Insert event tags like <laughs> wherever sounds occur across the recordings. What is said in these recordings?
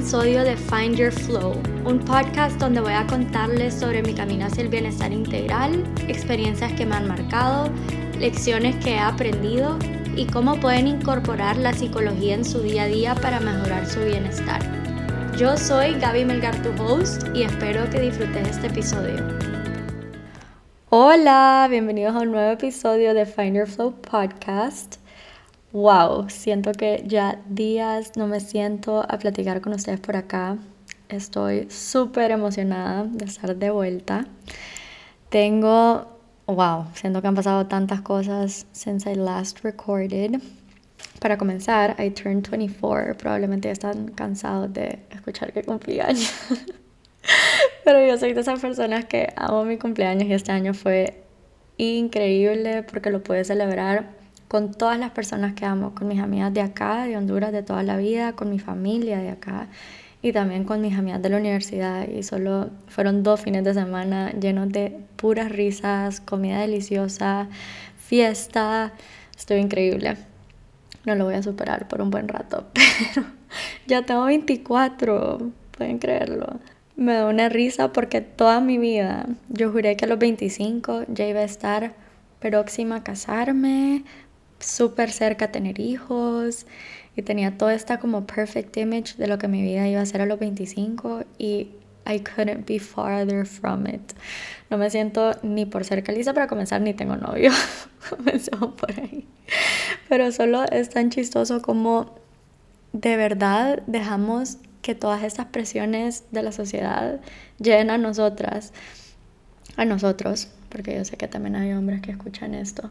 episodio de Find Your Flow, un podcast donde voy a contarles sobre mi camino hacia el bienestar integral, experiencias que me han marcado, lecciones que he aprendido y cómo pueden incorporar la psicología en su día a día para mejorar su bienestar. Yo soy Gaby Melgar, tu host, y espero que disfrutes este episodio. Hola, bienvenidos a un nuevo episodio de Find Your Flow podcast. Wow, siento que ya días no me siento a platicar con ustedes por acá. Estoy súper emocionada de estar de vuelta. Tengo, wow, siento que han pasado tantas cosas since I last recorded. Para comenzar, I turned 24. Probablemente ya están cansados de escuchar que cumpleaños. <laughs> Pero yo soy de esas personas que amo mi cumpleaños y este año fue increíble porque lo pude celebrar con todas las personas que amo, con mis amigas de acá, de Honduras, de toda la vida, con mi familia de acá y también con mis amigas de la universidad. Y solo fueron dos fines de semana llenos de puras risas, comida deliciosa, fiesta. Estoy increíble. No lo voy a superar por un buen rato, <laughs> pero ya tengo 24, pueden creerlo. Me da una risa porque toda mi vida yo juré que a los 25 ya iba a estar próxima a casarme, súper cerca a tener hijos y tenía toda esta como perfect image de lo que mi vida iba a ser a los 25 y I couldn't be farther from it. No me siento ni por ser caliza para comenzar ni tengo novio. <laughs> Comencemos por ahí. Pero solo es tan chistoso como de verdad dejamos que todas estas presiones de la sociedad lleguen a nosotras, a nosotros, porque yo sé que también hay hombres que escuchan esto,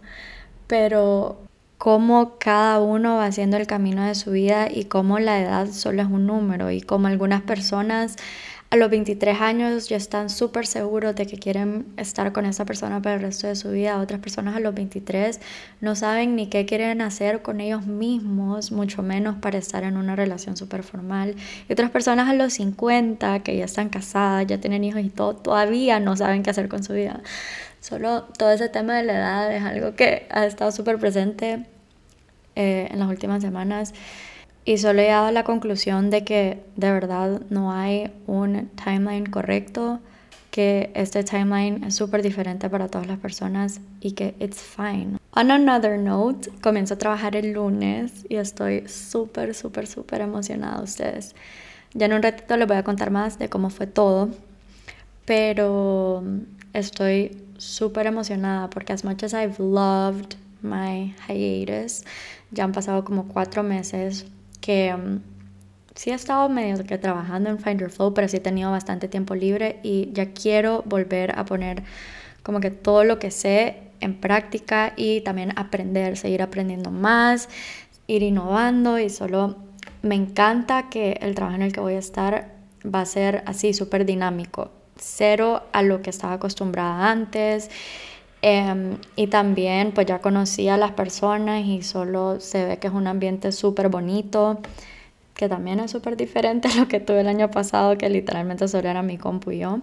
pero cómo cada uno va haciendo el camino de su vida y cómo la edad solo es un número y cómo algunas personas a los 23 años ya están súper seguros de que quieren estar con esa persona para el resto de su vida. Otras personas a los 23 no saben ni qué quieren hacer con ellos mismos, mucho menos para estar en una relación súper formal. Y otras personas a los 50 que ya están casadas, ya tienen hijos y todo, todavía no saben qué hacer con su vida. Solo todo ese tema de la edad es algo que ha estado súper presente eh, en las últimas semanas y solo he llegado a la conclusión de que de verdad no hay un timeline correcto, que este timeline es súper diferente para todas las personas y que it's fine. On another note, comienzo a trabajar el lunes y estoy súper, súper, súper emocionada ustedes. Ya en un ratito les voy a contar más de cómo fue todo, pero estoy súper emocionada porque as much as I've loved my hiatus, ya han pasado como cuatro meses que um, sí he estado medio que trabajando en Find Your Flow, pero sí he tenido bastante tiempo libre y ya quiero volver a poner como que todo lo que sé en práctica y también aprender, seguir aprendiendo más, ir innovando y solo me encanta que el trabajo en el que voy a estar va a ser así súper dinámico cero a lo que estaba acostumbrada antes. Em, y también pues ya conocí a las personas y solo se ve que es un ambiente súper bonito, que también es súper diferente a lo que tuve el año pasado, que literalmente solo era mi compu y yo.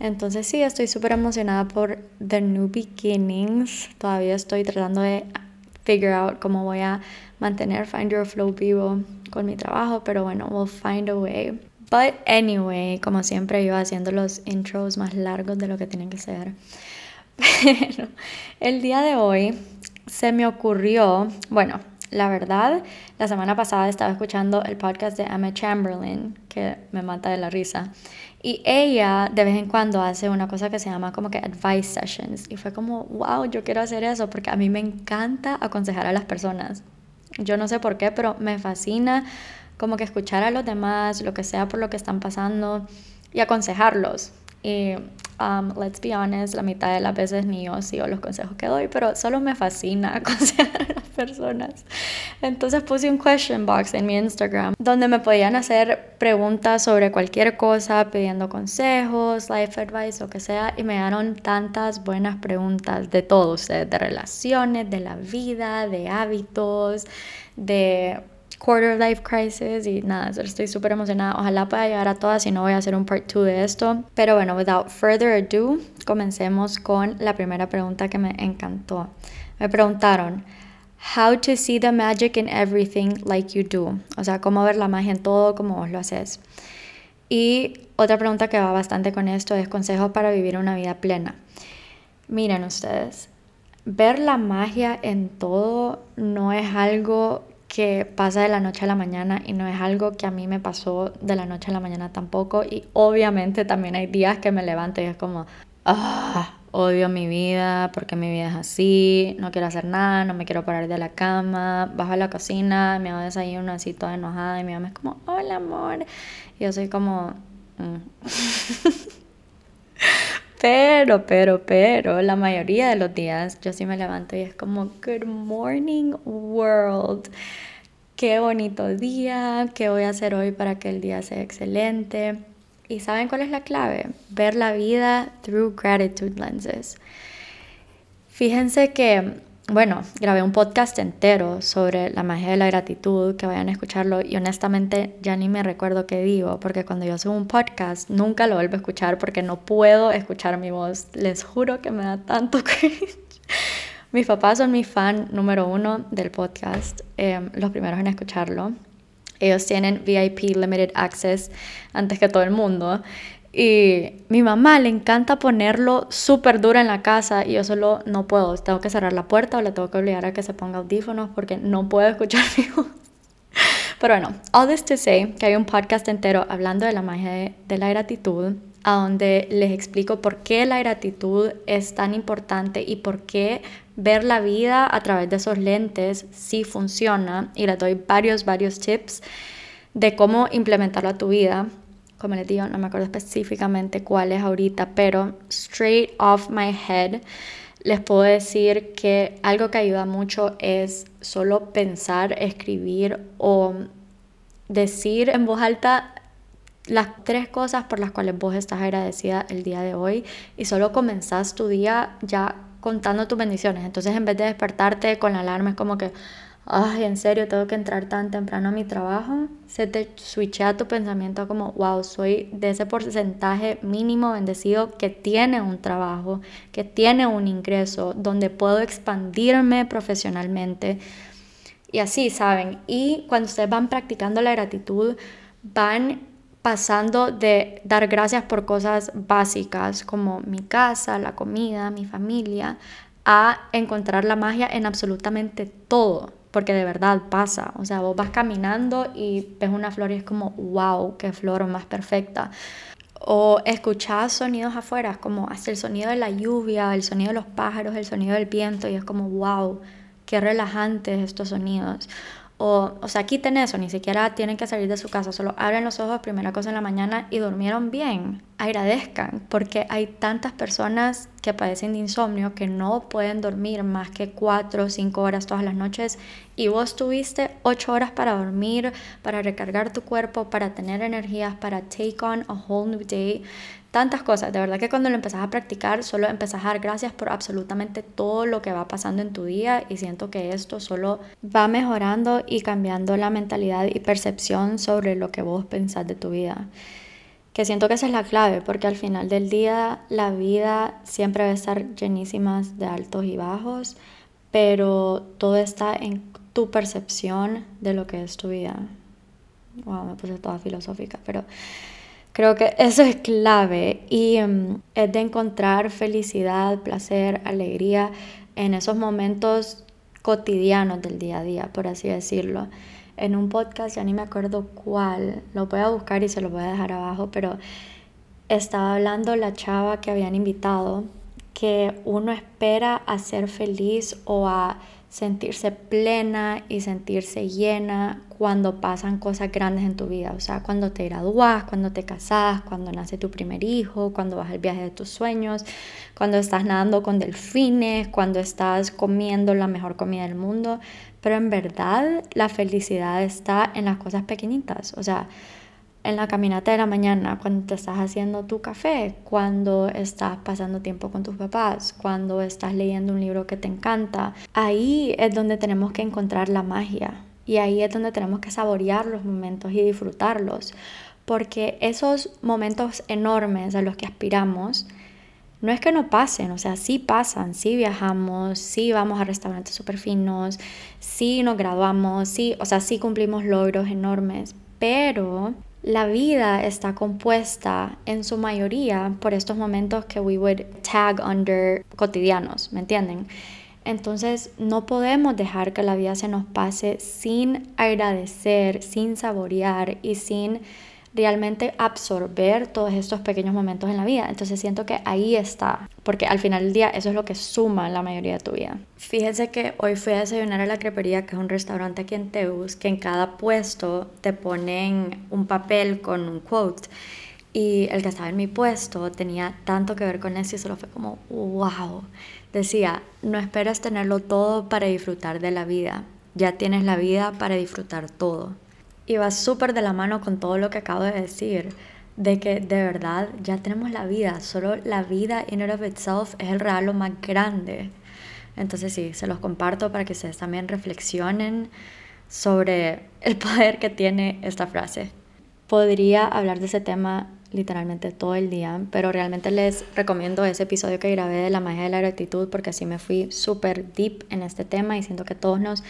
Entonces sí, estoy súper emocionada por The New Beginnings. Todavía estoy tratando de figure out cómo voy a mantener Find Your Flow vivo con mi trabajo, pero bueno, we'll find a way. But anyway, como siempre yo haciendo los intros más largos de lo que tienen que ser. <laughs> Pero el día de hoy se me ocurrió, bueno, la verdad, la semana pasada estaba escuchando el podcast de Emma Chamberlain, que me mata de la risa. Y ella de vez en cuando hace una cosa que se llama como que advice sessions. Y fue como, wow, yo quiero hacer eso porque a mí me encanta aconsejar a las personas. Yo no sé por qué, pero me fascina como que escuchar a los demás, lo que sea por lo que están pasando y aconsejarlos. Y, um, let's be honest, la mitad de las veces ni yo sigo los consejos que doy, pero solo me fascina <laughs> aconsejar a las personas. Entonces puse un question box en mi Instagram donde me podían hacer preguntas sobre cualquier cosa, pidiendo consejos, life advice, o que sea, y me dieron tantas buenas preguntas de todo ustedes, de relaciones, de la vida, de hábitos, de quarter life crisis y nada, estoy súper emocionada. Ojalá pueda llegar a todas, si no voy a hacer un part 2 de esto. Pero bueno, without further ado, comencemos con la primera pregunta que me encantó. Me preguntaron, How to see the magic in everything like you do. O sea, cómo ver la magia en todo como vos lo haces. Y otra pregunta que va bastante con esto es consejos para vivir una vida plena. Miren ustedes, ver la magia en todo no es algo que pasa de la noche a la mañana y no es algo que a mí me pasó de la noche a la mañana tampoco y obviamente también hay días que me levanto y es como, ah, odio mi vida porque mi vida es así, no quiero hacer nada, no me quiero parar de la cama, bajo a la cocina, me hago desayuno así toda enojada y mi mamá es como, hola amor, y yo soy como... Mm". <laughs> Pero, pero, pero, la mayoría de los días yo sí me levanto y es como, good morning world. Qué bonito día, qué voy a hacer hoy para que el día sea excelente. ¿Y saben cuál es la clave? Ver la vida through gratitude lenses. Fíjense que bueno, grabé un podcast entero sobre la magia de la gratitud, que vayan a escucharlo y honestamente ya ni me recuerdo qué digo, porque cuando yo subo un podcast nunca lo vuelvo a escuchar porque no puedo escuchar mi voz. Les juro que me da tanto <laughs> cringe. Mis papás son mi fan número uno del podcast, em, los primeros en escucharlo. Ellos tienen VIP Limited Access antes que todo el mundo. Y mi mamá le encanta ponerlo súper duro en la casa y yo solo no puedo. Tengo que cerrar la puerta o le tengo que obligar a que se ponga audífonos porque no puedo escuchar <laughs> mi voz. Pero bueno, all this to say que hay un podcast entero hablando de la magia de, de la gratitud, a donde les explico por qué la gratitud es tan importante y por qué ver la vida a través de esos lentes sí funciona. Y les doy varios, varios tips de cómo implementarlo a tu vida como les digo, no me acuerdo específicamente cuál es ahorita, pero straight off my head les puedo decir que algo que ayuda mucho es solo pensar, escribir o decir en voz alta las tres cosas por las cuales vos estás agradecida el día de hoy y solo comenzás tu día ya contando tus bendiciones. Entonces en vez de despertarte con la alarma es como que, ay, en serio, tengo que entrar tan temprano a mi trabajo, se te switchea tu pensamiento como, wow, soy de ese porcentaje mínimo bendecido que tiene un trabajo, que tiene un ingreso, donde puedo expandirme profesionalmente. Y así, ¿saben? Y cuando ustedes van practicando la gratitud, van pasando de dar gracias por cosas básicas como mi casa, la comida, mi familia, a encontrar la magia en absolutamente todo porque de verdad pasa. O sea, vos vas caminando y ves una flor y es como, wow, qué flor más perfecta. O escuchás sonidos afuera, como hasta el sonido de la lluvia, el sonido de los pájaros, el sonido del viento, y es como, wow, qué relajantes estos sonidos. O, o sea, quiten eso, ni siquiera tienen que salir de su casa, solo abren los ojos primera cosa en la mañana y durmieron bien. Agradezcan, porque hay tantas personas que padecen de insomnio que no pueden dormir más que 4 o 5 horas todas las noches y vos tuviste 8 horas para dormir, para recargar tu cuerpo, para tener energías, para take on a whole new day tantas cosas. De verdad que cuando lo empezás a practicar, solo empezás a dar gracias por absolutamente todo lo que va pasando en tu día y siento que esto solo va mejorando y cambiando la mentalidad y percepción sobre lo que vos pensás de tu vida. Que siento que esa es la clave, porque al final del día la vida siempre va a estar llenísima de altos y bajos, pero todo está en tu percepción de lo que es tu vida. Wow, me puse toda filosófica, pero Creo que eso es clave y em, es de encontrar felicidad, placer, alegría en esos momentos cotidianos del día a día, por así decirlo. En un podcast, ya ni me acuerdo cuál, lo voy a buscar y se lo voy a dejar abajo, pero estaba hablando la chava que habían invitado que uno espera a ser feliz o a sentirse plena y sentirse llena cuando pasan cosas grandes en tu vida, o sea, cuando te gradúas, cuando te casas, cuando nace tu primer hijo, cuando vas al viaje de tus sueños, cuando estás nadando con delfines, cuando estás comiendo la mejor comida del mundo, pero en verdad la felicidad está en las cosas pequeñitas, o sea, en la caminata de la mañana, cuando te estás haciendo tu café, cuando estás pasando tiempo con tus papás, cuando estás leyendo un libro que te encanta. Ahí es donde tenemos que encontrar la magia y ahí es donde tenemos que saborear los momentos y disfrutarlos, porque esos momentos enormes a los que aspiramos no es que no pasen, o sea, sí pasan, sí viajamos, sí vamos a restaurantes súper finos, sí nos graduamos, sí, o sea, sí cumplimos logros enormes, pero la vida está compuesta en su mayoría por estos momentos que we would tag under cotidianos, ¿me entienden? Entonces no podemos dejar que la vida se nos pase sin agradecer, sin saborear y sin realmente absorber todos estos pequeños momentos en la vida. Entonces siento que ahí está, porque al final del día eso es lo que suma la mayoría de tu vida. Fíjense que hoy fui a desayunar a la crepería, que es un restaurante aquí en Teus, que en cada puesto te ponen un papel con un quote. Y el que estaba en mi puesto tenía tanto que ver con eso y solo fue como, wow. Decía, no esperes tenerlo todo para disfrutar de la vida. Ya tienes la vida para disfrutar todo. Y va súper de la mano con todo lo que acabo de decir, de que de verdad ya tenemos la vida, solo la vida in and of itself es el regalo más grande. Entonces sí, se los comparto para que ustedes también reflexionen sobre el <laughs> poder que tiene esta frase. Podría hablar de ese tema literalmente todo el día, pero realmente les recomiendo ese episodio que grabé de la magia de la gratitud porque así me fui súper deep en este tema y siento que todos nos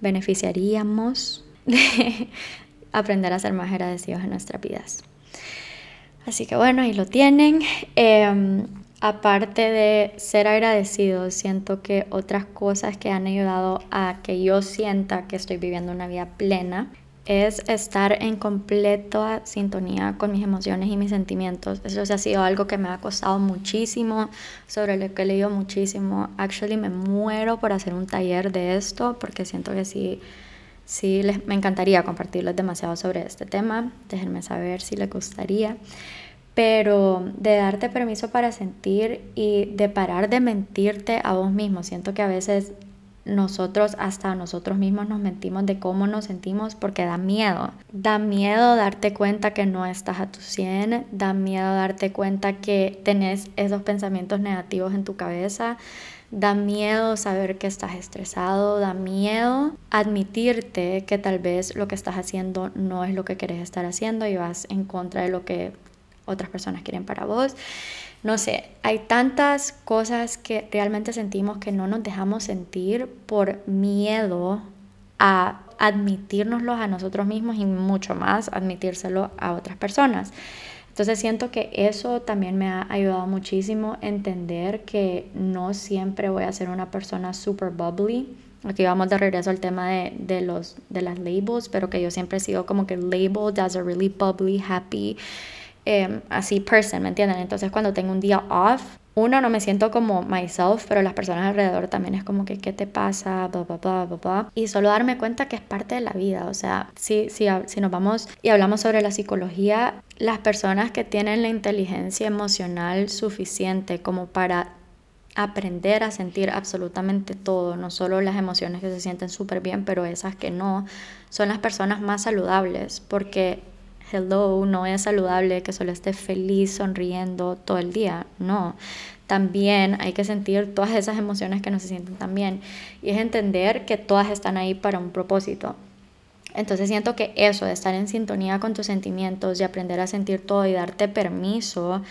beneficiaríamos de <laughs> aprender a ser más agradecidos en nuestras vidas. Así que bueno, ahí lo tienen. Em, aparte de ser agradecidos, siento que otras cosas que han ayudado a que yo sienta que estoy viviendo una vida plena es estar en completa sintonía con mis emociones y mis sentimientos. Eso ha sido algo que me ha costado muchísimo, sobre lo que he leído muchísimo. Actually, me muero por hacer un taller de esto porque siento que sí Sí, les, me encantaría compartirles demasiado sobre este tema. Déjenme saber si les gustaría. Pero de darte permiso para sentir y de parar de mentirte a vos mismo. Siento que a veces nosotros hasta nosotros mismos nos mentimos de cómo nos sentimos porque da miedo. Da miedo darte cuenta que no estás a tu 100, da miedo darte cuenta que tenés esos pensamientos negativos en tu cabeza, Da miedo saber que estás estresado, da miedo admitirte que tal vez lo que estás haciendo no es lo que quieres estar haciendo y vas en contra de lo que otras personas quieren para vos. No sé, hay tantas cosas que realmente sentimos que no nos dejamos sentir por miedo a admitírnoslos a nosotros mismos y mucho más admitírselo a otras personas. Entonces siento que eso también me ha ayudado muchísimo a entender que no siempre voy a ser una persona super bubbly. Aquí vamos de regreso al tema de, de, los, de las labels, pero que yo siempre he sido como que labeled as a really bubbly, happy, em, así person, ¿me entienden? Entonces cuando tengo un día off, uno, no me siento como myself, pero las personas alrededor también es como que, ¿qué te pasa? Blah, blah, blah, blah, Y solo darme cuenta que es parte de la vida. O sea, si, si, si nos vamos y hablamos sobre la psicología, las personas que tienen la inteligencia emocional suficiente como para aprender a sentir absolutamente todo, no solo las emociones que se sienten súper bien, pero esas que no, son las personas más saludables, porque hello, no es saludable que solo esté feliz, sonriendo todo el día, no. También hay que sentir todas esas emociones que no se sienten tan bien y es entender que todas están ahí para un propósito. Entonces siento que eso de estar en sintonía con tus sentimientos y aprender a sentir todo y darte permiso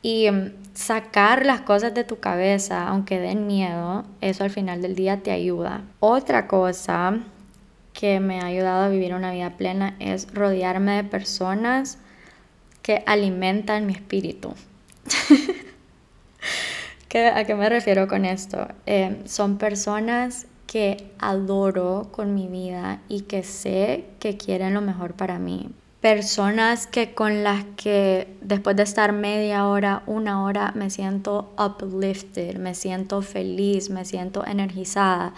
y mm, sacar las cosas de tu cabeza, aunque den miedo, eso al final del día te ayuda. Otra cosa que me ha ayudado a vivir una vida plena es rodearme de personas que alimentan mi espíritu. <laughs> ¿A qué me refiero con esto? Eh, son personas que adoro con mi vida y que sé que quieren lo mejor para mí. Personas que con las que después de estar media hora, una hora, me siento uplifted, me siento feliz, me siento energizada.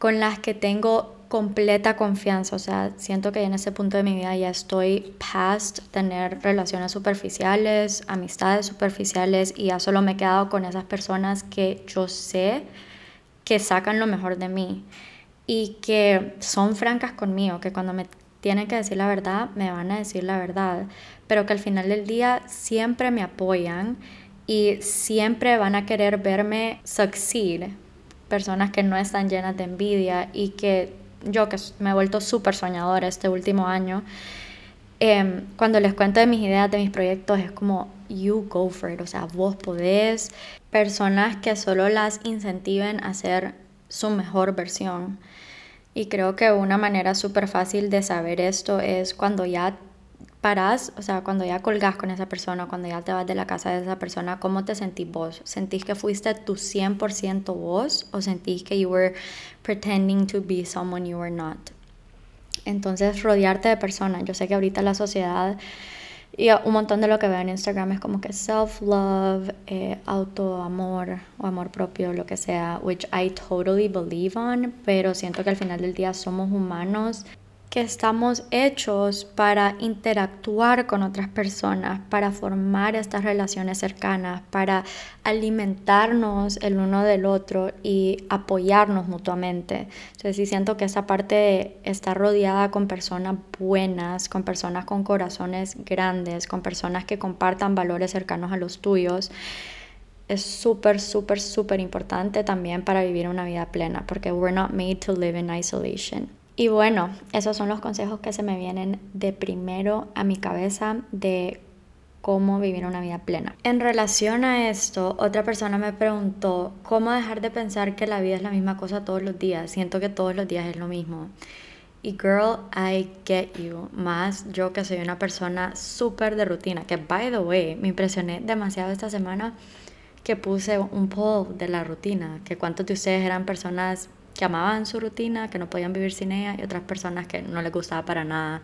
Con las que tengo completa confianza, o sea, siento que en ese punto de mi vida ya estoy past tener relaciones superficiales, amistades superficiales y ya solo me he quedado con esas personas que yo sé que sacan lo mejor de mí y que son francas conmigo, que cuando me tienen que decir la verdad, me van a decir la verdad, pero que al final del día siempre me apoyan y siempre van a querer verme succeed, personas que no están llenas de envidia y que yo que me he vuelto súper soñadora este último año, Em, cuando les cuento de mis ideas, de mis proyectos, es como, you go for it, o sea, vos podés, personas que solo las incentiven a ser su mejor versión. Y creo que una manera súper fácil de saber esto es cuando ya paras, o sea, cuando ya colgas con esa persona, cuando ya te vas de la casa de esa persona, ¿cómo te sentís vos? ¿Sentís que fuiste tu 100% vos o sentís que you were pretending to be someone you were not? Entonces, rodearte de personas. Yo sé que ahorita la sociedad y un montón de lo que veo en Instagram es como que self-love, eh, auto-amor o amor propio, lo que sea, which I totally believe on, pero siento que al final del día somos humanos que estamos hechos para interactuar con otras personas, para formar estas relaciones cercanas, para alimentarnos el uno del otro y apoyarnos mutuamente. Entonces sí siento que esa parte está rodeada con personas buenas, con personas con corazones grandes, con personas que compartan valores cercanos a los tuyos es súper, súper, súper importante también para vivir una vida plena, porque we're not made to live in isolation. Y bueno, esos son los consejos que se me vienen de primero a mi cabeza de cómo vivir una vida plena. En relación a esto, otra persona me preguntó cómo dejar de pensar que la vida es la misma cosa todos los días. Siento que todos los días es lo mismo. Y girl, I get you. Más yo que soy una persona súper de rutina. Que by the way, me impresioné demasiado esta semana que puse un poll de la rutina. Que cuántos de ustedes eran personas que amaban su rutina, que no podían vivir sin ella, y otras personas que no les gustaba para nada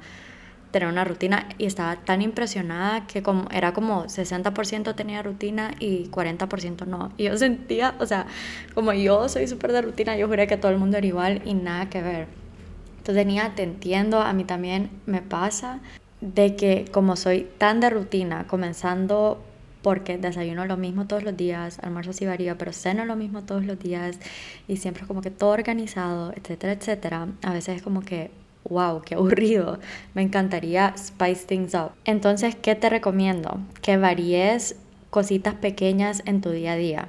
tener una rutina y estaba tan impresionada que como, era como 60% tenía rutina y 40% no. Y yo sentía, o sea, como yo soy súper de rutina, yo juré que todo el mundo era igual y nada que ver. Entonces tenía, te entiendo, a mí también me pasa de que como soy tan de rutina, comenzando porque desayuno lo mismo todos los días, almuerzo sí varía, pero ceno lo mismo todos los días y siempre es como que todo organizado, etcétera, etcétera. A veces es como que, wow, qué aburrido, me encantaría spice things up. Entonces, ¿qué te recomiendo? Que varíes cositas pequeñas en tu día a día.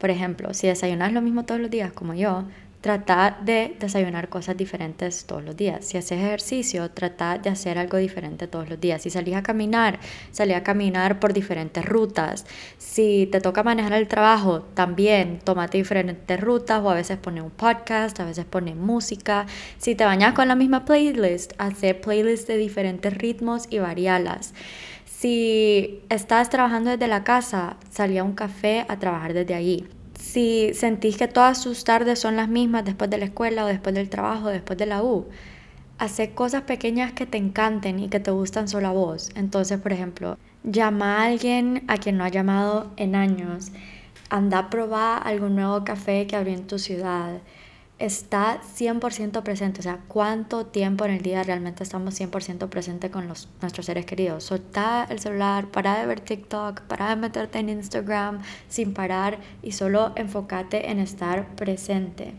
Por ejemplo, si desayunas lo mismo todos los días como yo, trata de desayunar cosas diferentes todos los días. Si haces ejercicio, trata de hacer algo diferente todos los días. Si salís a caminar, salí a caminar por diferentes rutas. Si te toca manejar el trabajo, también tómate diferentes rutas o a veces pone un podcast, a veces pone música. Si te bañas con la misma playlist, hacer playlists de diferentes ritmos y varialas. Si estás trabajando desde la casa, salí a un café a trabajar desde allí si sentís que todas sus tardes son las mismas después de la escuela o después del trabajo, después de la U, hacer cosas pequeñas que te encanten y que te gustan solo a vos. Entonces, por ejemplo, llama a alguien a quien no ha llamado en años, anda a probar algún nuevo café que abrió en tu ciudad, está 100% presente, o sea, cuánto tiempo en el día realmente estamos 100% presente con los, nuestros seres queridos. Solta el celular, para de ver TikTok, para de meterte en Instagram sin parar y solo enfócate en estar presente.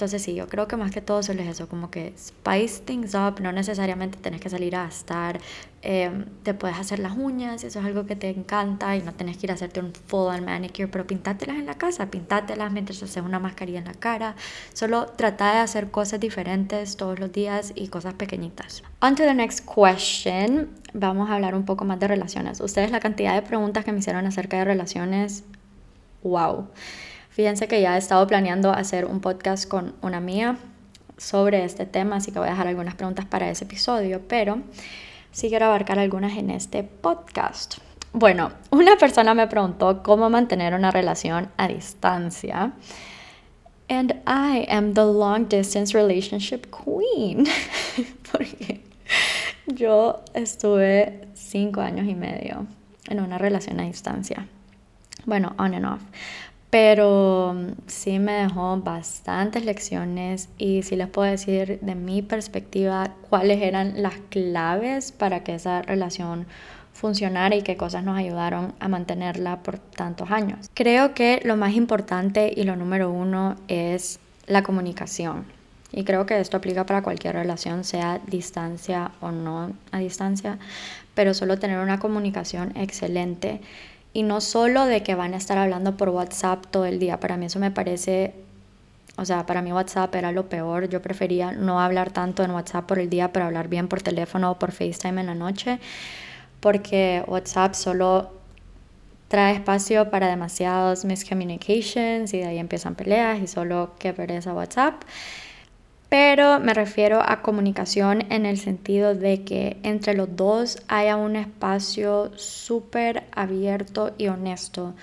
Entonces sí, yo creo que más que todo solo es eso, como que spice things up, no necesariamente tenés que salir a gastar, em, te puedes hacer las uñas, eso es algo que te encanta y no tenés que ir a hacerte un full on manicure, pero pintátelas en la casa, pintátelas mientras haces una mascarilla en la cara, solo trata de hacer cosas diferentes todos los días y cosas pequeñitas. On to the next question, vamos a hablar un poco más de relaciones. Ustedes la cantidad de preguntas que me hicieron acerca de relaciones, wow. Fíjense que ya he estado planeando hacer un podcast con una mía sobre este tema, así que voy a dejar algunas preguntas para ese episodio, pero sí quiero abarcar algunas en este podcast. Bueno, una persona me preguntó cómo mantener una relación a distancia. And I am the long distance relationship queen. <laughs> Porque yo estuve cinco años y medio en una relación a distancia. Bueno, on and off pero mm, sí me dejó bastantes lecciones y sí les puedo decir de mi perspectiva cuáles eran las claves para que esa relación funcionara y qué cosas nos ayudaron a mantenerla por tantos años. Creo que lo más importante y lo número uno es la comunicación. Y creo que esto aplica para cualquier relación, sea distancia o no a distancia, pero solo tener una comunicación excelente y no solo de que van a estar hablando por WhatsApp todo el día. Para mí eso me parece O sea, para mí WhatsApp era lo peor. Yo prefería no hablar tanto en WhatsApp por el día, pero hablar bien por teléfono o por FaceTime en la noche. Porque WhatsApp solo trae espacio para demasiados miscommunications y de ahí empiezan peleas y solo que pereza WhatsApp. Pero me refiero a comunicación en el sentido de que entre los dos haya un espacio súper abierto y honesto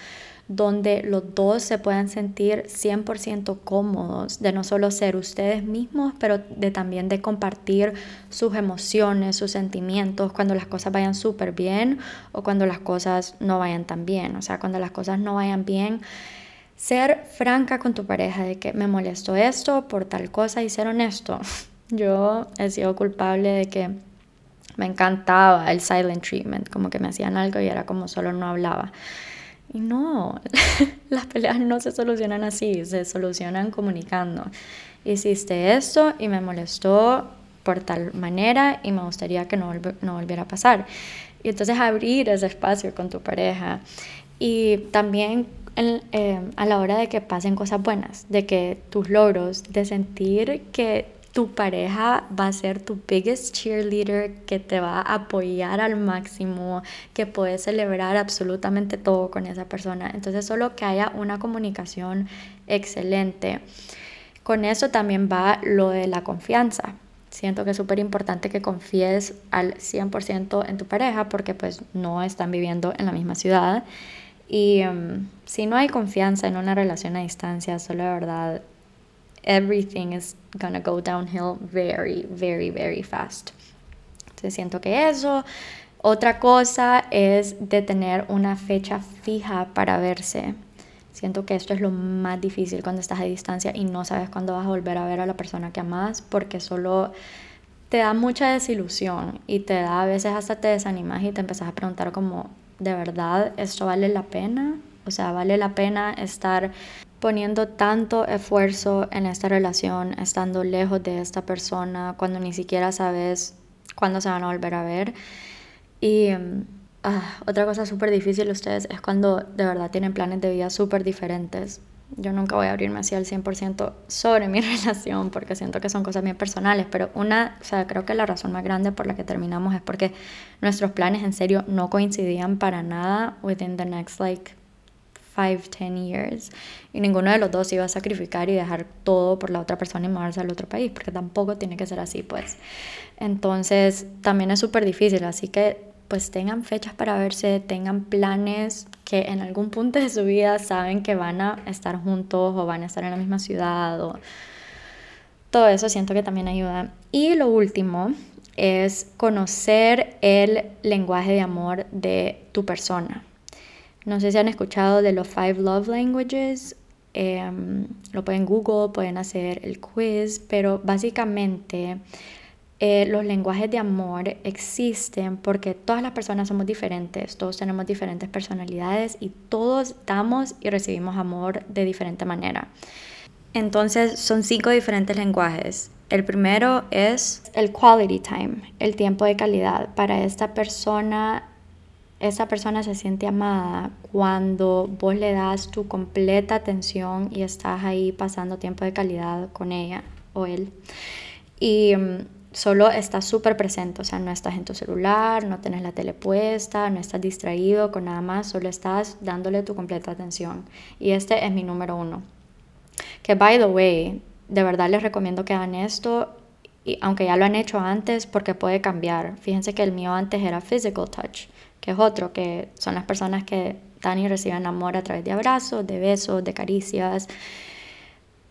donde los dos se puedan sentir 100% cómodos de no solo ser ustedes mismos, pero de también de compartir sus emociones, sus sentimientos cuando las cosas vayan súper bien o cuando las cosas no vayan tan bien. O sea, cuando las cosas no vayan bien, ser franca con tu pareja de que me molestó esto por tal cosa y ser honesto. <laughs> Yo he sido culpable de que me encantaba el silent treatment, como que me hacían algo y era como solo no hablaba. Y no, <laughs> las peleas no se solucionan así, se solucionan comunicando. Hiciste esto y me molestó por tal manera y me gustaría que no, volviera a pasar. Y entonces abrir ese espacio con tu pareja. Y también eh, a la hora de que pasen cosas buenas, de que tus logros, de sentir que tu pareja va a ser tu biggest cheerleader, que te va a apoyar al máximo, que puedes celebrar absolutamente todo con esa persona. Entonces solo que haya una comunicación excelente. Con eso también va lo de la confianza. Siento que es súper importante que confíes al 100% en tu pareja porque pues no están viviendo en la misma ciudad. Y em, si no hay confianza en una relación a distancia, solo de verdad everything is gonna go downhill very, very, very fast. Entonces siento que eso. Otra cosa es de tener una fecha fija para verse. Siento que esto es lo más difícil cuando estás a distancia y no sabes cuándo vas a volver a ver a la persona que amas porque solo te da mucha desilusión y te da a veces hasta te desanimas y te empezás a preguntar como, ¿de verdad esto vale la pena? O sea, ¿vale la pena estar poniendo tanto esfuerzo en esta relación, estando lejos de esta persona, cuando ni siquiera sabes cuándo se van a volver a ver. Y ah, otra cosa súper difícil ustedes es cuando de verdad tienen planes de vida súper diferentes. Yo nunca voy a abrirme así al 100% sobre mi <laughs> relación porque siento que son cosas bien personales, pero una, o sea, creo que la razón más grande por la que terminamos es porque nuestros planes en serio no coincidían para nada within the next like 5, 10 years. Y ninguno de los dos iba a sacrificar y dejar todo por la otra persona y mudarse al otro país, porque tampoco tiene que ser así, pues. Entonces, también es súper difícil, así que pues tengan fechas para verse, tengan planes que en algún punto de su vida saben que van a estar juntos o van a estar en la misma ciudad todo eso siento que también ayuda. Y lo último es conocer el lenguaje de amor de tu persona. No sé si han escuchado de los Five Love Languages. Em, lo pueden Google, pueden hacer el quiz, pero básicamente eh, los lenguajes de amor existen porque todas las personas somos diferentes, todos tenemos diferentes personalidades y todos damos y recibimos amor de diferente manera. Entonces son cinco diferentes lenguajes. El primero es el quality time, el tiempo de calidad. Para esta persona esa persona se siente amada cuando vos le das tu completa atención y estás ahí pasando tiempo de calidad con ella o él. Y mm, solo estás súper presente, o sea, no estás en tu celular, no tienes la tele puesta, no estás distraído con nada más, solo estás dándole tu completa atención. Y este es mi número uno. Que, by the way, de verdad les recomiendo que hagan esto, y, aunque ya lo han hecho antes, porque puede cambiar. Fíjense que el mío antes era physical touch que es otro, que son las personas que dan y reciben amor a través de abrazos, de besos, de caricias.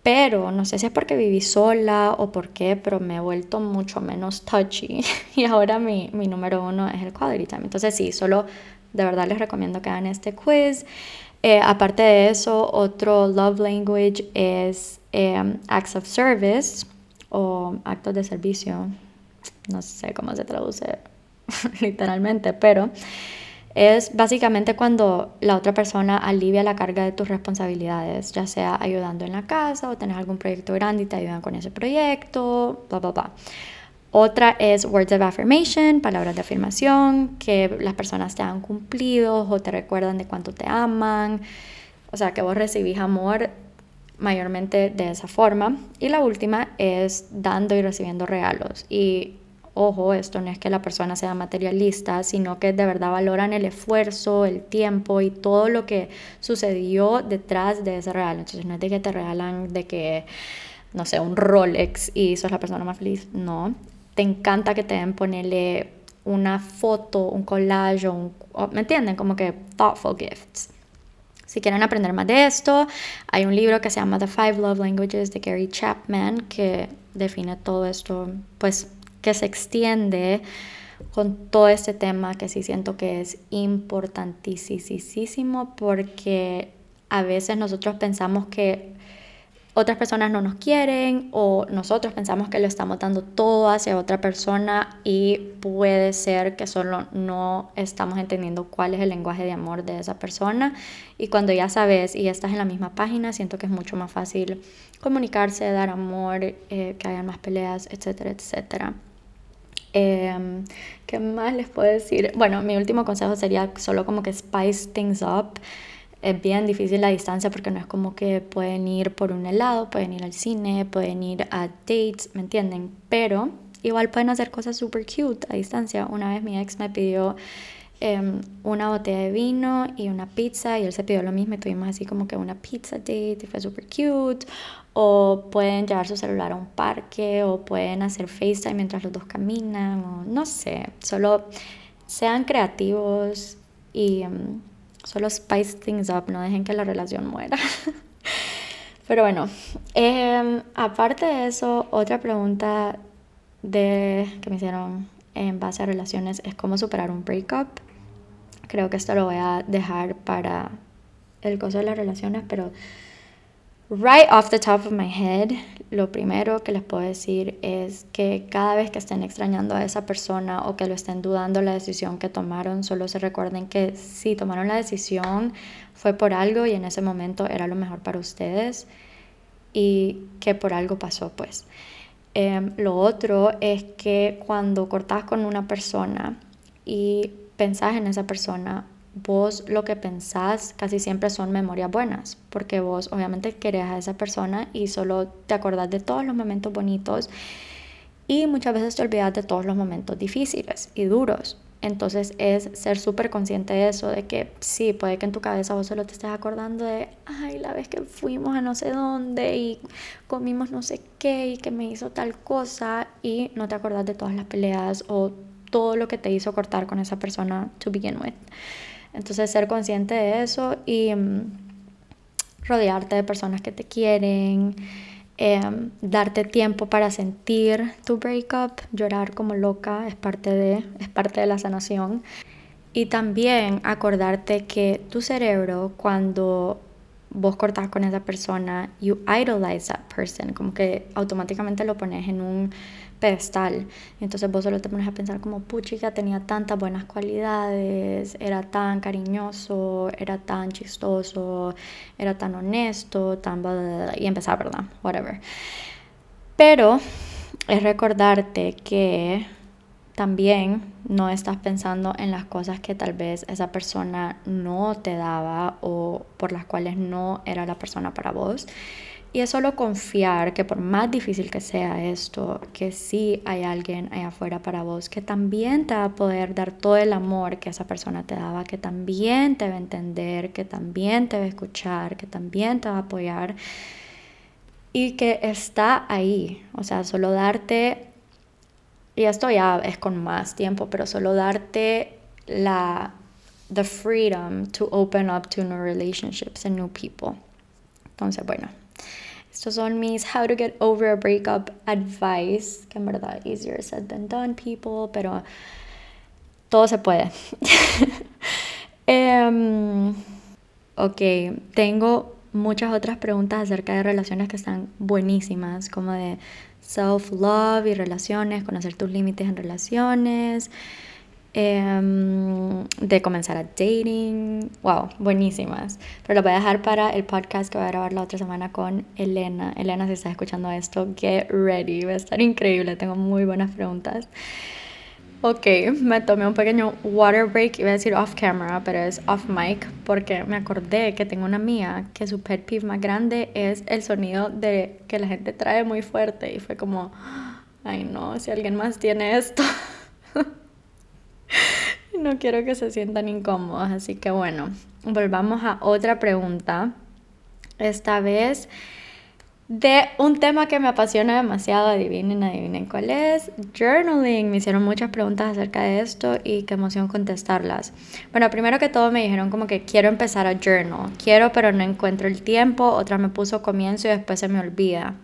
Pero no sé si es porque viví sola o por qué, pero me he vuelto mucho menos touchy. <laughs> Y ahora mi, mi número uno es el time. Entonces sí, solo de verdad les recomiendo que hagan este quiz. Eh, aparte de eso, otro love language es eh, acts of service o actos de servicio. No sé cómo se traduce <laughs> literalmente, pero es básicamente cuando la otra persona alivia la carga de tus responsabilidades, ya sea ayudando en la casa o tenés algún proyecto grande y te ayudan con ese proyecto, bla, bla, bla. Otra es words of affirmation, palabras de afirmación, que las personas te han cumplido o te recuerdan de cuánto te aman. O sea, que vos recibís amor mayormente de esa forma. Y la última es dando y recibiendo regalos. Y ojo, esto no es que la persona sea materialista, sino que de verdad valoran el esfuerzo, el tiempo y todo lo que sucedió detrás de ese regalo. Entonces no es de que te regalan de que, no sé, un Rolex y sos la persona más feliz. No, te encanta que te den ponerle una foto, un collage, un, ¿me entienden? Como que thoughtful gifts. Si quieren aprender más de esto, hay un libro que se llama The Five Love Languages de Gary Chapman que define todo esto, pues que se extiende con todo este tema que sí siento que es importantísimo porque a veces nosotros pensamos que otras personas no nos quieren o nosotros pensamos que lo estamos dando todo hacia otra persona y puede ser que solo no estamos entendiendo cuál es el lenguaje de amor de esa persona y cuando ya sabes y estás en la misma página siento que es mucho más fácil comunicarse, dar amor, eh, que haya más peleas, etcétera, etcétera. Em, ¿Qué más les puedo decir? Bueno, mi último consejo sería solo como que spice things up es bien difícil la distancia porque no es como que pueden ir por un helado, pueden ir al cine, pueden ir a dates, ¿me entienden? Pero igual pueden hacer cosas super cute a distancia. Una vez mi ex me pidió em, una botella de vino y una pizza y él se pidió lo mismo y tuvimos así como que una pizza date y fue super cute. O pueden llevar su celular a un parque o pueden hacer FaceTime mientras los dos caminan o no sé, solo sean creativos y... Em, Solo spice things up, no dejen que la relación muera. <laughs> Pero bueno, em, aparte de eso, otra pregunta de, que me hicieron en base a relaciones es cómo superar un breakup. Creo que esto lo voy a dejar para el coso de las relaciones, pero Right off the top of my head, lo primero que les puedo decir es que cada vez que estén extrañando a esa persona o que lo estén dudando la decisión que tomaron, solo se recuerden que si tomaron la decisión fue por algo y en ese momento era lo mejor para ustedes y que por algo pasó pues. Em, lo otro es que cuando cortas con una persona y pensás en esa persona, vos lo que pensás casi siempre son memorias buenas, porque vos obviamente querés a esa persona y solo te acordás de todos los momentos bonitos y muchas veces te olvidas de todos los momentos difíciles y duros. Entonces es ser súper consciente de eso, de que sí, puede que en tu cabeza vos solo te estés acordando de, ay, la vez que fuimos a no sé dónde y comimos no sé qué y que me hizo tal cosa y no te acordás de todas las peleas o todo lo que te hizo cortar con esa persona to begin with. Entonces ser consciente de eso y mm, rodearte de personas que te quieren, em, darte tiempo para sentir tu breakup, llorar como loca es parte de, es parte de la sanación. Y también acordarte que tu cerebro cuando vos cortás con esa persona, you idolize that person, como que automáticamente lo pones en un pedestal. Entonces vos solo te pones a pensar como, puchica, tenía tantas buenas cualidades, era tan cariñoso, era tan chistoso, era tan honesto, tan... y empezar, ¿verdad? Whatever. Pero es recordarte que también no estás pensando en las cosas que tal vez esa persona no te daba o por las cuales no era la persona para vos y es solo confiar que por más difícil que sea esto, que sí hay alguien allá afuera para vos, que también te va a poder dar todo el amor que esa persona te daba, que también te va a entender, que también te va a escuchar, que también te va a apoyar y que está ahí. O sea, solo darte, y esto ya es con más tiempo, pero solo darte la the freedom to open up to new relationships and new people. Entonces, bueno, estos son mis How to Get Over a Breakup Advice, que en verdad easier said than done, people, pero todo se puede. um, <laughs> ok, tengo muchas otras preguntas acerca de relaciones que están buenísimas, como de self-love y relaciones, conocer tus límites en relaciones. Em, de comenzar a dating. Wow, buenísimas. Pero lo voy a dejar para el podcast que voy a grabar la otra semana con Elena. Elena, si estás escuchando esto, get ready. Va a estar increíble. Tengo muy buenas preguntas. Ok, me tomé un pequeño water break, iba a decir off camera, pero es off mic, porque me acordé que tengo una mía que su pet peeve más grande es el sonido de que la gente trae muy fuerte y fue como, ay no, si alguien más tiene esto. <laughs> <laughs> no quiero que se sientan incómodos, así que bueno, volvamos a otra pregunta. Esta vez de un tema que me apasiona demasiado, adivinen, adivinen cuál es, journaling. Me hicieron muchas preguntas acerca de esto y qué emoción contestarlas. Bueno, primero que todo me dijeron como que quiero empezar a journal, quiero pero no encuentro el tiempo, otra me puso comienzo y después se me olvida.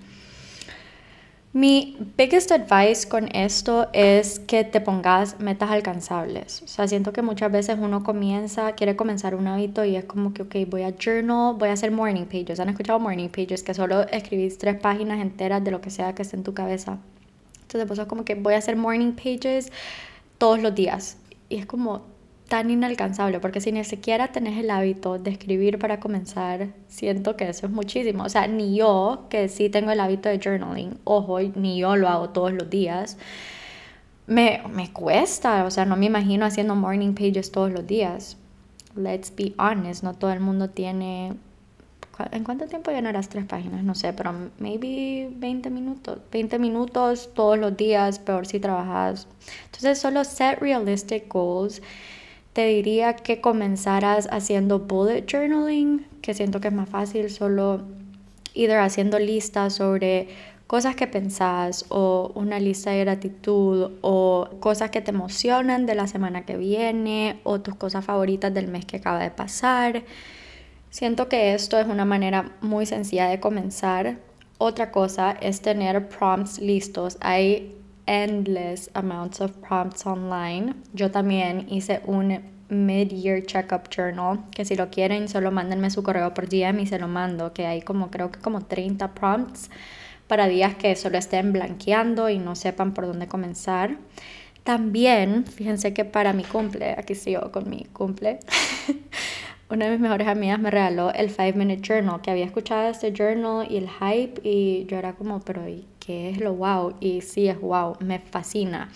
Mi biggest advice con esto es que te pongas metas alcanzables. O sea, siento que muchas veces uno comienza, quiere comenzar un hábito y es como que, ok, voy a journal, voy a hacer morning pages. ¿Han escuchado morning pages? Que solo escribís tres páginas enteras de lo que sea que esté en tu cabeza. Entonces, pues es como que voy a hacer morning pages todos los días. Y es como, tan inalcanzable, porque si ni siquiera tenés el hábito de escribir para comenzar, siento que eso es muchísimo. O sea, ni yo, que sí tengo el hábito de journaling, ojo, ni yo lo hago todos los días, me, me cuesta, o sea, no me imagino haciendo morning pages todos los días. Let's be honest, no todo el mundo tiene... ¿En cuánto tiempo llenarás tres páginas? No sé, pero maybe 20 minutos. 20 minutos todos los días, peor si trabajas. Entonces, solo set realistic goals te diría que comenzaras haciendo bullet journaling, que siento que es más fácil solo either haciendo listas sobre cosas que pensás o una lista de gratitud o cosas que te emocionan de la semana que viene o tus cosas favoritas del mes que acaba de pasar. Siento que esto es una manera muy sencilla de comenzar. Otra cosa es tener prompts listos. Endless amounts of prompts online. Yo también hice un mid-year checkup journal, que si lo quieren solo mándenme su correo por DM y se lo mando, que hay como creo que como 30 prompts para días que solo estén blanqueando y no sepan por dónde comenzar. También, fíjense que para mi cumple, aquí sigo con mi cumple, <laughs> una de mis mejores amigas me regaló el 5 Minute Journal, que había escuchado este journal y el hype y yo era como, pero ¿y qué es lo wow? Y sí es wow, me fascina.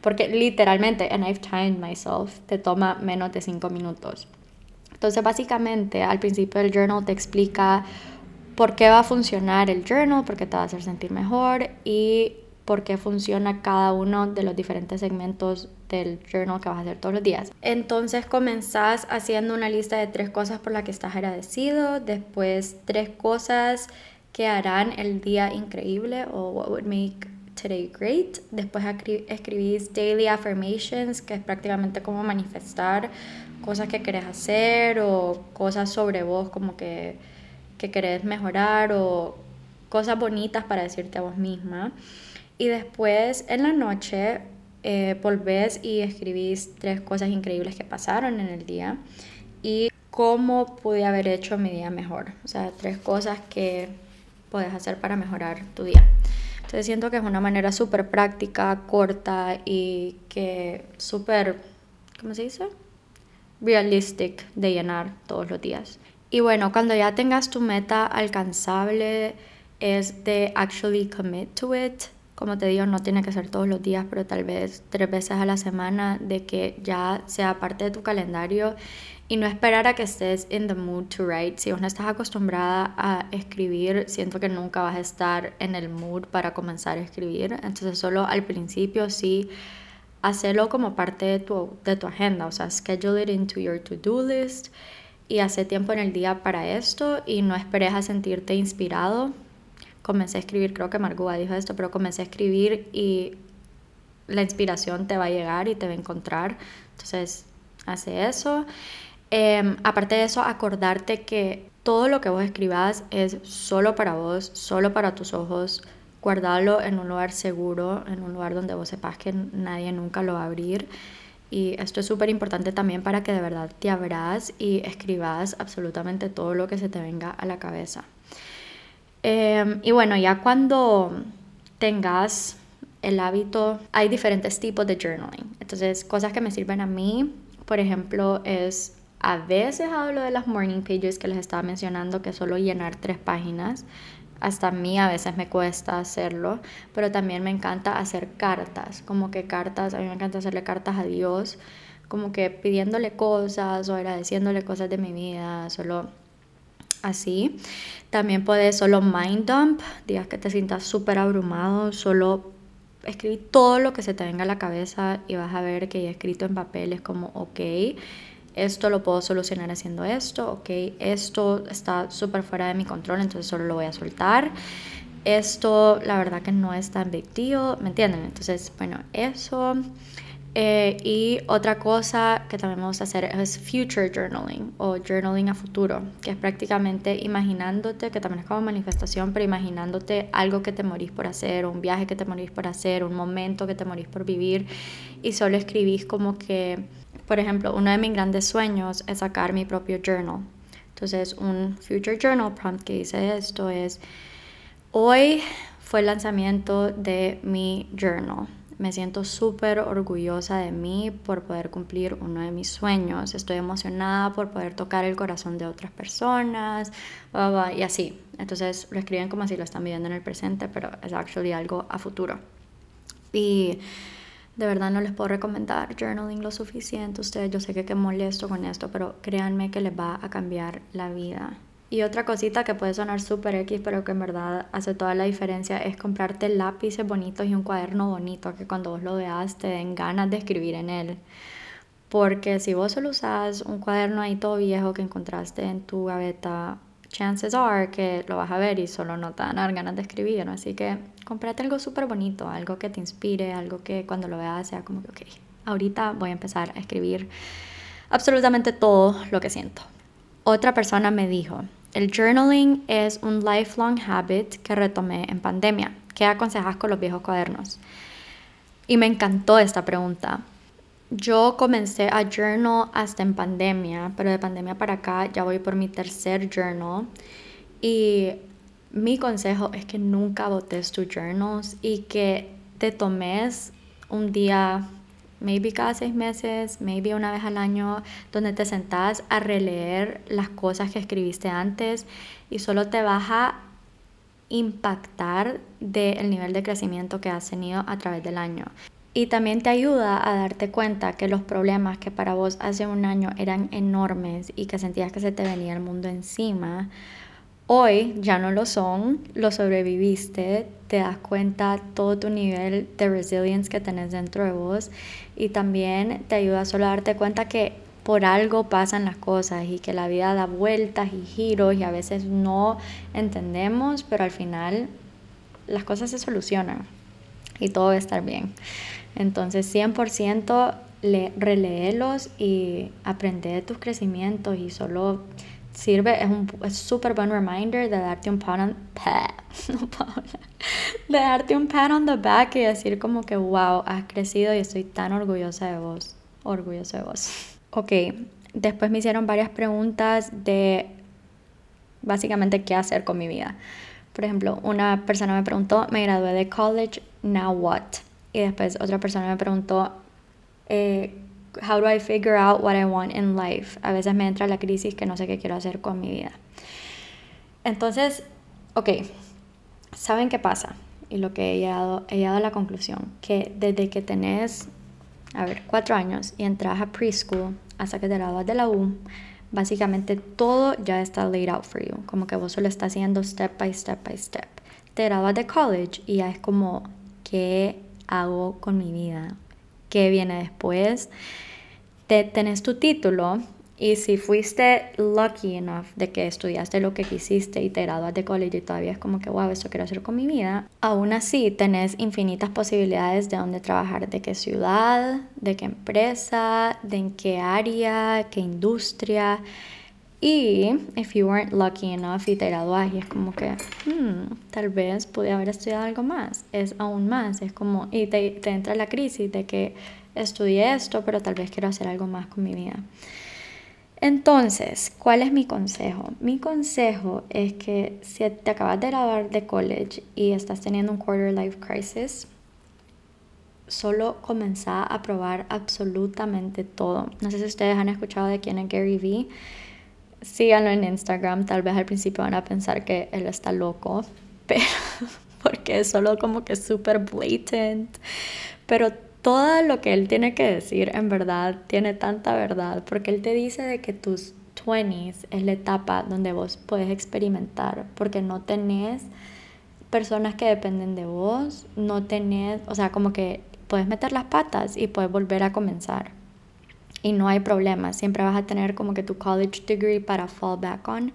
Porque literalmente, and I've timed myself, te toma menos de 5 minutos. Entonces, básicamente, al principio del journal te explica por qué va a funcionar el journal, por qué te va a hacer sentir mejor y por qué funciona cada uno de los diferentes segmentos del journal que vas a hacer todos los días. Entonces comenzás haciendo una lista de tres cosas por las que estás agradecido, después tres cosas que harán el día increíble o what would make today great. Después escribís daily affirmations, que es prácticamente como manifestar cosas que querés hacer o cosas sobre vos como que, que querés mejorar o cosas bonitas para decirte a vos misma. Y después en la noche eh, volvés y escribís tres cosas increíbles que pasaron en el día y cómo pude haber hecho mi día mejor. O sea, tres cosas que puedes hacer para mejorar tu día. Entonces siento que es una manera súper práctica, corta y que súper, ¿cómo se dice? Realistic de llenar todos los días. Y bueno, cuando ya tengas tu meta alcanzable es de actually commit to it. Como te digo, no tiene que ser todos los días, pero tal vez tres veces a la semana de que ya sea parte de tu calendario y no esperar a que estés in the mood to write. Si no estás acostumbrada a escribir, siento que nunca vas a estar en el mood para comenzar a escribir. Entonces solo al principio sí, hacerlo como parte de tu, de tu agenda, o sea, schedule it into your to-do list y hace tiempo en el día para esto y no esperes a sentirte inspirado. Comencé a escribir, creo que Marguba dijo esto, pero comencé a escribir y la inspiración te va a llegar y te va a encontrar. Entonces, hace eso. Em, aparte de eso, acordarte que todo lo que vos escribas es solo para vos, solo para tus ojos. Guardarlo en un lugar seguro, en un lugar donde vos sepas que nadie nunca lo va a abrir. Y esto es súper importante también para que de verdad te abras y escribas absolutamente todo lo que se te venga a la cabeza. Em, y bueno, ya cuando tengas el hábito, hay diferentes tipos de journaling. Entonces, cosas que me sirven a mí, por ejemplo, es a veces hablo de las morning pages que les estaba mencionando, que solo llenar tres páginas. hasta a mí a veces me cuesta hacerlo, pero también me encanta hacer cartas, como que cartas, a mí me encanta hacerle cartas a Dios, como que pidiéndole cosas o agradeciéndole cosas de mi vida, solo así. También puedes solo mind dump, días que te sientas súper abrumado, solo escribir todo lo que se te venga a la cabeza y vas a ver que he escrito en papel es como, ok, esto lo puedo solucionar haciendo esto, ok, esto está súper fuera de mi control, entonces solo lo voy a soltar. Esto, la verdad que no es tan big ¿me entienden? Entonces, bueno, eso. Eh, y otra cosa que también me gusta hacer es future journaling o journaling a futuro, que es prácticamente imaginándote, que también es como manifestación, pero imaginándote algo que te morís por hacer, un viaje que te morís por hacer, un momento que te morís por vivir y solo escribís como que, por ejemplo, uno de mis grandes sueños es sacar mi propio journal. Entonces, un future journal prompt que dice esto es, hoy fue el lanzamiento de mi journal me siento súper orgullosa de mí por poder cumplir uno de mis sueños. Estoy emocionada por poder tocar el corazón de otras personas y así. Entonces lo escriben como si lo están viviendo en el presente, pero es actually algo a futuro. Y de verdad no les puedo recomendar journaling lo suficiente. Ustedes, yo sé que, molesto con esto, pero créanme que les va a cambiar la vida. Y otra cosita que puede sonar súper X, pero que en verdad hace toda la diferencia, es comprarte lápices bonitos y un cuaderno bonito que cuando vos lo veas te den ganas de escribir en él. Porque si vos solo usas un cuaderno ahí todo viejo que encontraste en tu gaveta, chances are que lo vas a ver y solo no te dar ganas de escribir. Así que comprate algo súper bonito, algo que te inspire, algo que cuando lo veas sea como que, ok, ahorita voy a empezar a escribir absolutamente todo lo que siento. Otra persona me dijo, el journaling es un lifelong habit que retomé en pandemia. ¿Qué aconsejas con los viejos cuadernos? Y me encantó esta pregunta. Yo comencé a journal hasta en pandemia, pero de pandemia para acá ya voy por mi tercer journal. Y mi consejo es que nunca botes tus journals y que te tomes un día maybe cada seis meses, maybe una vez al año, donde te sentás a releer las cosas que escribiste antes y solo te vas a impactar del nivel de crecimiento que has tenido a través del año. Y también te ayuda a darte cuenta que los problemas que para vos hace un año eran enormes y que sentías que se te venía el mundo encima, Hoy ya no lo son, lo sobreviviste, te das cuenta todo tu nivel de resilience que tenés dentro de vos y también te ayuda solo a darte cuenta que por algo pasan las cosas y que la vida da vueltas y giros y a veces no entendemos, pero al final las cosas se solucionan y todo va a estar bien. Entonces 100% le, releelos y aprende de tus crecimientos y solo sirve, es un súper buen reminder de darte un pat on, <laughs> de darte un pat on the back y decir como que wow, has crecido y estoy tan orgullosa de vos, orgullosa de vos. <laughs> Ok, después me hicieron varias preguntas de básicamente qué hacer con mi vida. Por ejemplo, una persona me preguntó, me gradué de college, now what? Y después otra persona me preguntó, eh, how do I figure out what I want in life? A veces me entra la crisis que no sé qué quiero hacer con mi vida. Entonces, ok, ¿saben qué pasa? Y lo que he llegado, he llegado a la conclusión, que desde que tenés, a ver, cuatro años y entras a preschool hasta que te graduas de la U, básicamente todo ya está laid out for you, como que vos solo estás haciendo step by step by step. Te graduas de college y ya es como, ¿qué hago con mi vida? qué viene después. Te, tenés tu título y si fuiste lucky enough de que estudiaste lo que quisiste y te graduaste de college y todavía es como que, wow, esto quiero hacer con mi vida, aún así tenés infinitas posibilidades de dónde trabajar, de qué ciudad, de qué empresa, de en qué área, qué industria. Y if you weren't lucky enough y te graduas y es como que, hmm, tal vez pude haber estudiado algo más, es aún más, es como, y te, te entra la crisis de que estudié esto, pero tal vez quiero hacer algo más con mi vida. Entonces, ¿cuál es mi consejo? Mi consejo es que si te acabas de graduar de college y estás teniendo un quarter life crisis, solo comenzá a probar absolutamente todo. No sé si ustedes han escuchado de quién es Gary Vee síganlo en Instagram. Tal vez al principio van a pensar que él está loco, <laughs> pero porque es solo como que súper blatant, pero todo lo que él tiene que decir en verdad tiene tanta verdad, porque él te dice de que tus 20s es la etapa donde vos puedes experimentar, porque no tenés personas que dependen de vos, no tenés, o sea, como que puedes meter las patas y puedes volver a comenzar. Y no hay problema, siempre vas a tener como que tu college degree para fall back on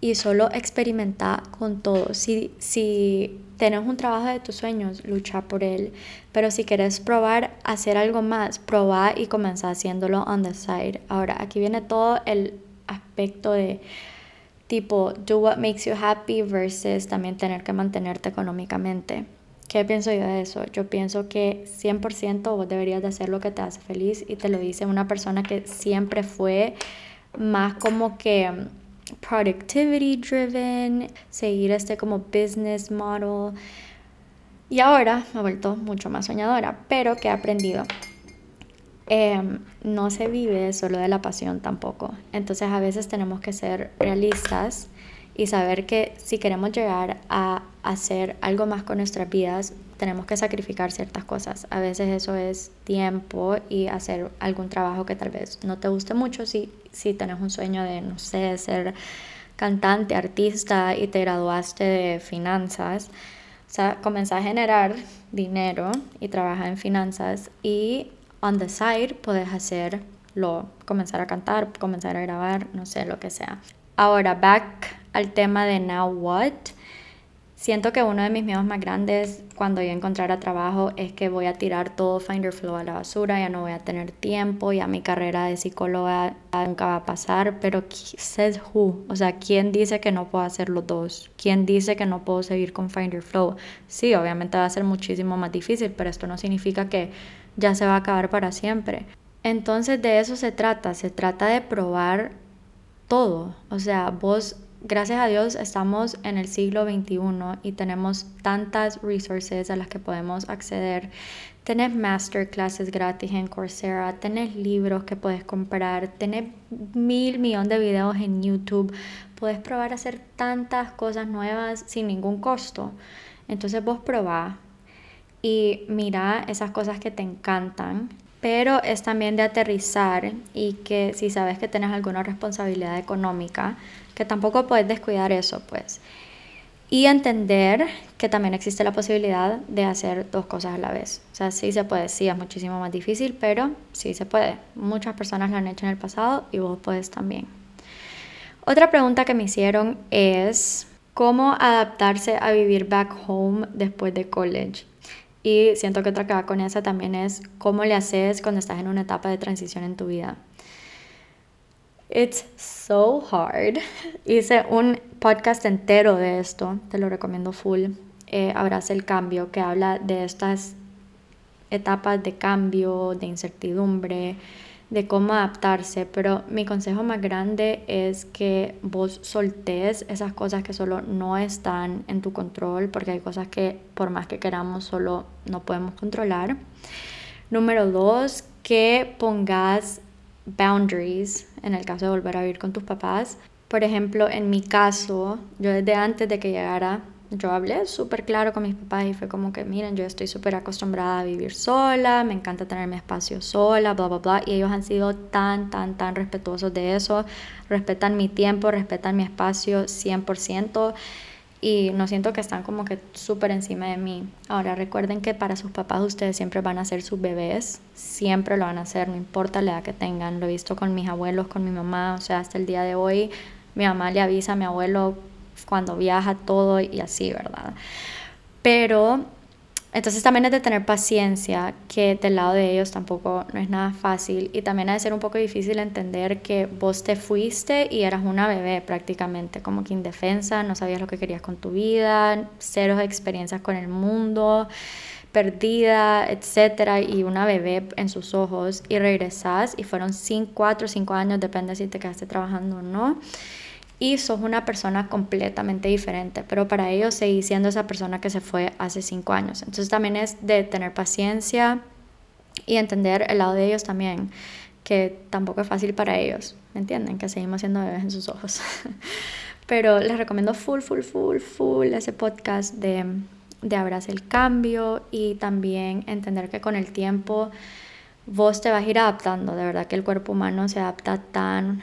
y solo experimenta con todo. Si, si tenés un trabajo de tus sueños, lucha por él. Pero si quieres probar hacer algo más, proba y comenzar haciéndolo on the side. Ahora, aquí viene todo el aspecto de tipo do what makes you happy versus también tener que mantenerte económicamente. ¿Qué pienso yo de eso? Yo pienso que 100% vos deberías de hacer lo que te hace feliz y te lo dice una persona que siempre fue más como que productivity driven, seguir este como business model. Y ahora me he vuelto mucho más soñadora, pero que he aprendido. Em, no se vive solo de la pasión tampoco. Entonces a veces tenemos que ser realistas y saber que si queremos llegar a hacer algo más con nuestras vidas, tenemos que sacrificar ciertas cosas. A veces eso es tiempo y hacer algún trabajo que tal vez no te guste mucho si, si tenés un sueño de, no sé, ser cantante, artista y te graduaste de finanzas. O sea, comenzar a generar dinero y trabajar en finanzas y on the side puedes hacerlo, comenzar a cantar, comenzar a grabar, no sé, lo que sea. Ahora, back al tema de now what. Siento que uno de mis miedos más grandes cuando yo encontrara trabajo es que voy a tirar todo Finder Flow a la basura, ya no voy a tener tiempo, ya mi carrera de psicóloga nunca va a pasar, pero says who? O sea, ¿quién dice que no puedo hacer los dos? ¿Quién dice que no puedo seguir con Finder Flow? Sí, obviamente va a ser muchísimo más difícil, pero esto no significa que ya se va a acabar para siempre. Entonces de eso se trata, se trata de probar todo. O sea, vos, gracias a Dios, estamos en el siglo XXI y tenemos tantas resources a las que podemos acceder. Tenés masterclasses gratis en Coursera, tenés libros que puedes comprar, tenés mil millones de videos en YouTube. Puedes probar hacer tantas cosas nuevas sin ningún costo. Entonces vos probá y mira esas cosas que te encantan pero es también de aterrizar y que si sabes que tienes alguna responsabilidad económica, que tampoco puedes descuidar eso, pues. Y entender que también existe la posibilidad de hacer dos cosas a la vez. O sea, sí se puede, sí es muchísimo más difícil, pero sí se puede. Muchas personas lo han hecho en el pasado y vos puedes también. Otra pregunta que me hicieron es cómo adaptarse a vivir back home después de college. Y siento que otra que va con esa también es cómo le haces cuando estás en una etapa de transición en tu vida. It's so hard. Hice un podcast entero de esto, te lo recomiendo full. Eh, el cambio, que habla de estas etapas de cambio, de incertidumbre, de cómo adaptarse, pero mi consejo más grande es que vos soltés esas cosas que solo no están en tu control, porque hay cosas que por más que queramos solo no podemos controlar. Número dos, que pongas boundaries en el caso de volver a vivir con tus papás. Por ejemplo, en mi caso, yo desde antes de que llegara yo hablé súper claro con mis papás y fue como que, miren, yo estoy súper acostumbrada a vivir sola, me encanta tener mi espacio sola, bla, bla, bla. Y ellos han sido tan, tan, tan respetuosos de eso. Respetan mi tiempo, respetan mi espacio 100%. Y no siento que están como que súper encima de mí. Ahora recuerden que para sus papás ustedes siempre van a ser sus bebés, siempre lo van a hacer, no importa la edad que tengan. Lo he visto con mis abuelos, con mi mamá, o sea, hasta el día de hoy mi mamá le avisa a mi abuelo cuando viaja todo y así, ¿verdad? Pero entonces también es de tener paciencia, que del lado de ellos tampoco no es nada fácil. Y también ha de ser un poco difícil entender que vos te fuiste y eras una bebé prácticamente, como que indefensa, no sabías lo que querías con tu vida, cero experiencias con el mundo, perdida, etcétera, y una bebé en sus ojos y regresás y fueron 5, 4, 5 años, depende si te quedaste trabajando o no y sos una persona completamente diferente, pero para ellos seguís siendo esa persona que se fue hace cinco años. Entonces también es de tener paciencia y entender el lado de ellos también, que tampoco es fácil para ellos, ¿me entienden? Que seguimos siendo bebés en sus ojos. <laughs> Pero les recomiendo full, full, full, full ese podcast de, de el Cambio y también entender que con el tiempo vos te vas a ir adaptando. De verdad que el cuerpo humano se adapta tan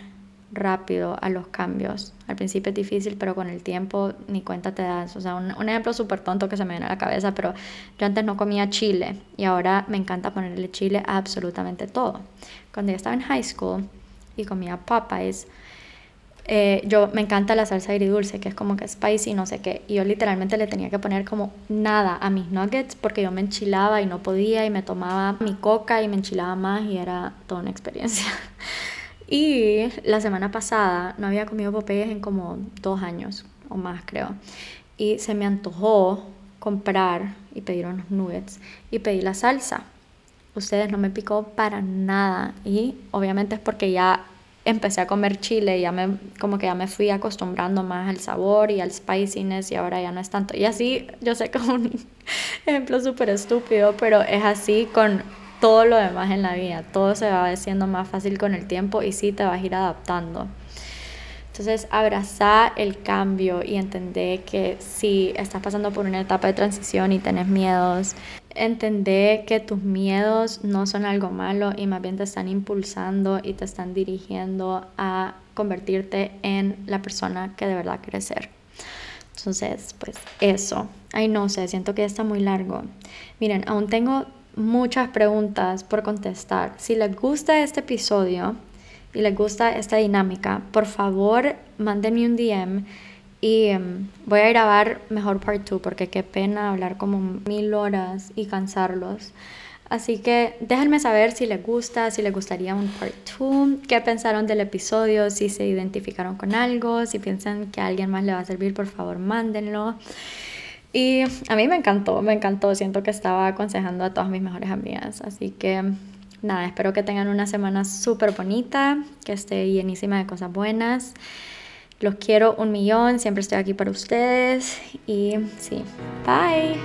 rápido a los cambios. Al principio es difícil, pero con el tiempo ni cuenta te das. O sea, un, ejemplo súper tonto que se me viene a la cabeza, pero yo antes no comía chile y ahora me encanta ponerle chile a absolutamente todo. Cuando yo estaba en high school y comía Popeyes, eh, yo me encanta la salsa agridulce, que es como que spicy, no sé qué. Y yo literalmente le tenía que poner como nada a mis nuggets porque yo me enchilaba y no podía y me tomaba mi coca y me enchilaba más y era toda una experiencia. <laughs> Y la semana pasada no había comido Popeyes en como dos años o más, creo. Y se me antojó comprar y pedir unos nuggets y pedí la salsa. Ustedes no me picó para nada y obviamente es porque ya empecé a comer chile ya me como que ya me fui acostumbrando más al sabor y al spiciness y ahora ya no es tanto. Y así, yo sé que es un <laughs> ejemplo súper estúpido, pero es así con todo lo demás en la vida. Todo se va haciendo más fácil con el tiempo y sí te vas a ir adaptando. Entonces, abrazar el cambio y entender que si estás pasando por una etapa de transición y tenés miedos, entender que tus miedos no son algo malo y más bien te están impulsando y te están dirigiendo a convertirte en la persona que de verdad quieres ser. Entonces, pues eso. Ay, no sé, siento que está muy largo. Miren, aún tengo muchas preguntas por contestar. Si les gusta este episodio y les gusta esta dinámica, por favor mándenme un DM y em, voy a grabar mejor part 2 porque qué pena hablar como mil horas y cansarlos. Así que déjenme saber si les gusta, si les gustaría un part 2, qué pensaron del episodio, si se identificaron con algo, si piensan que a alguien más le va a servir, por favor mándenlo. Y a mí me encantó, me encantó. Siento que estaba aconsejando a todas mis mejores amigas. Así que nada, espero que tengan una semana súper bonita, que esté llenísima de cosas buenas. Los quiero un millón, siempre estoy aquí para ustedes. Y sí, bye.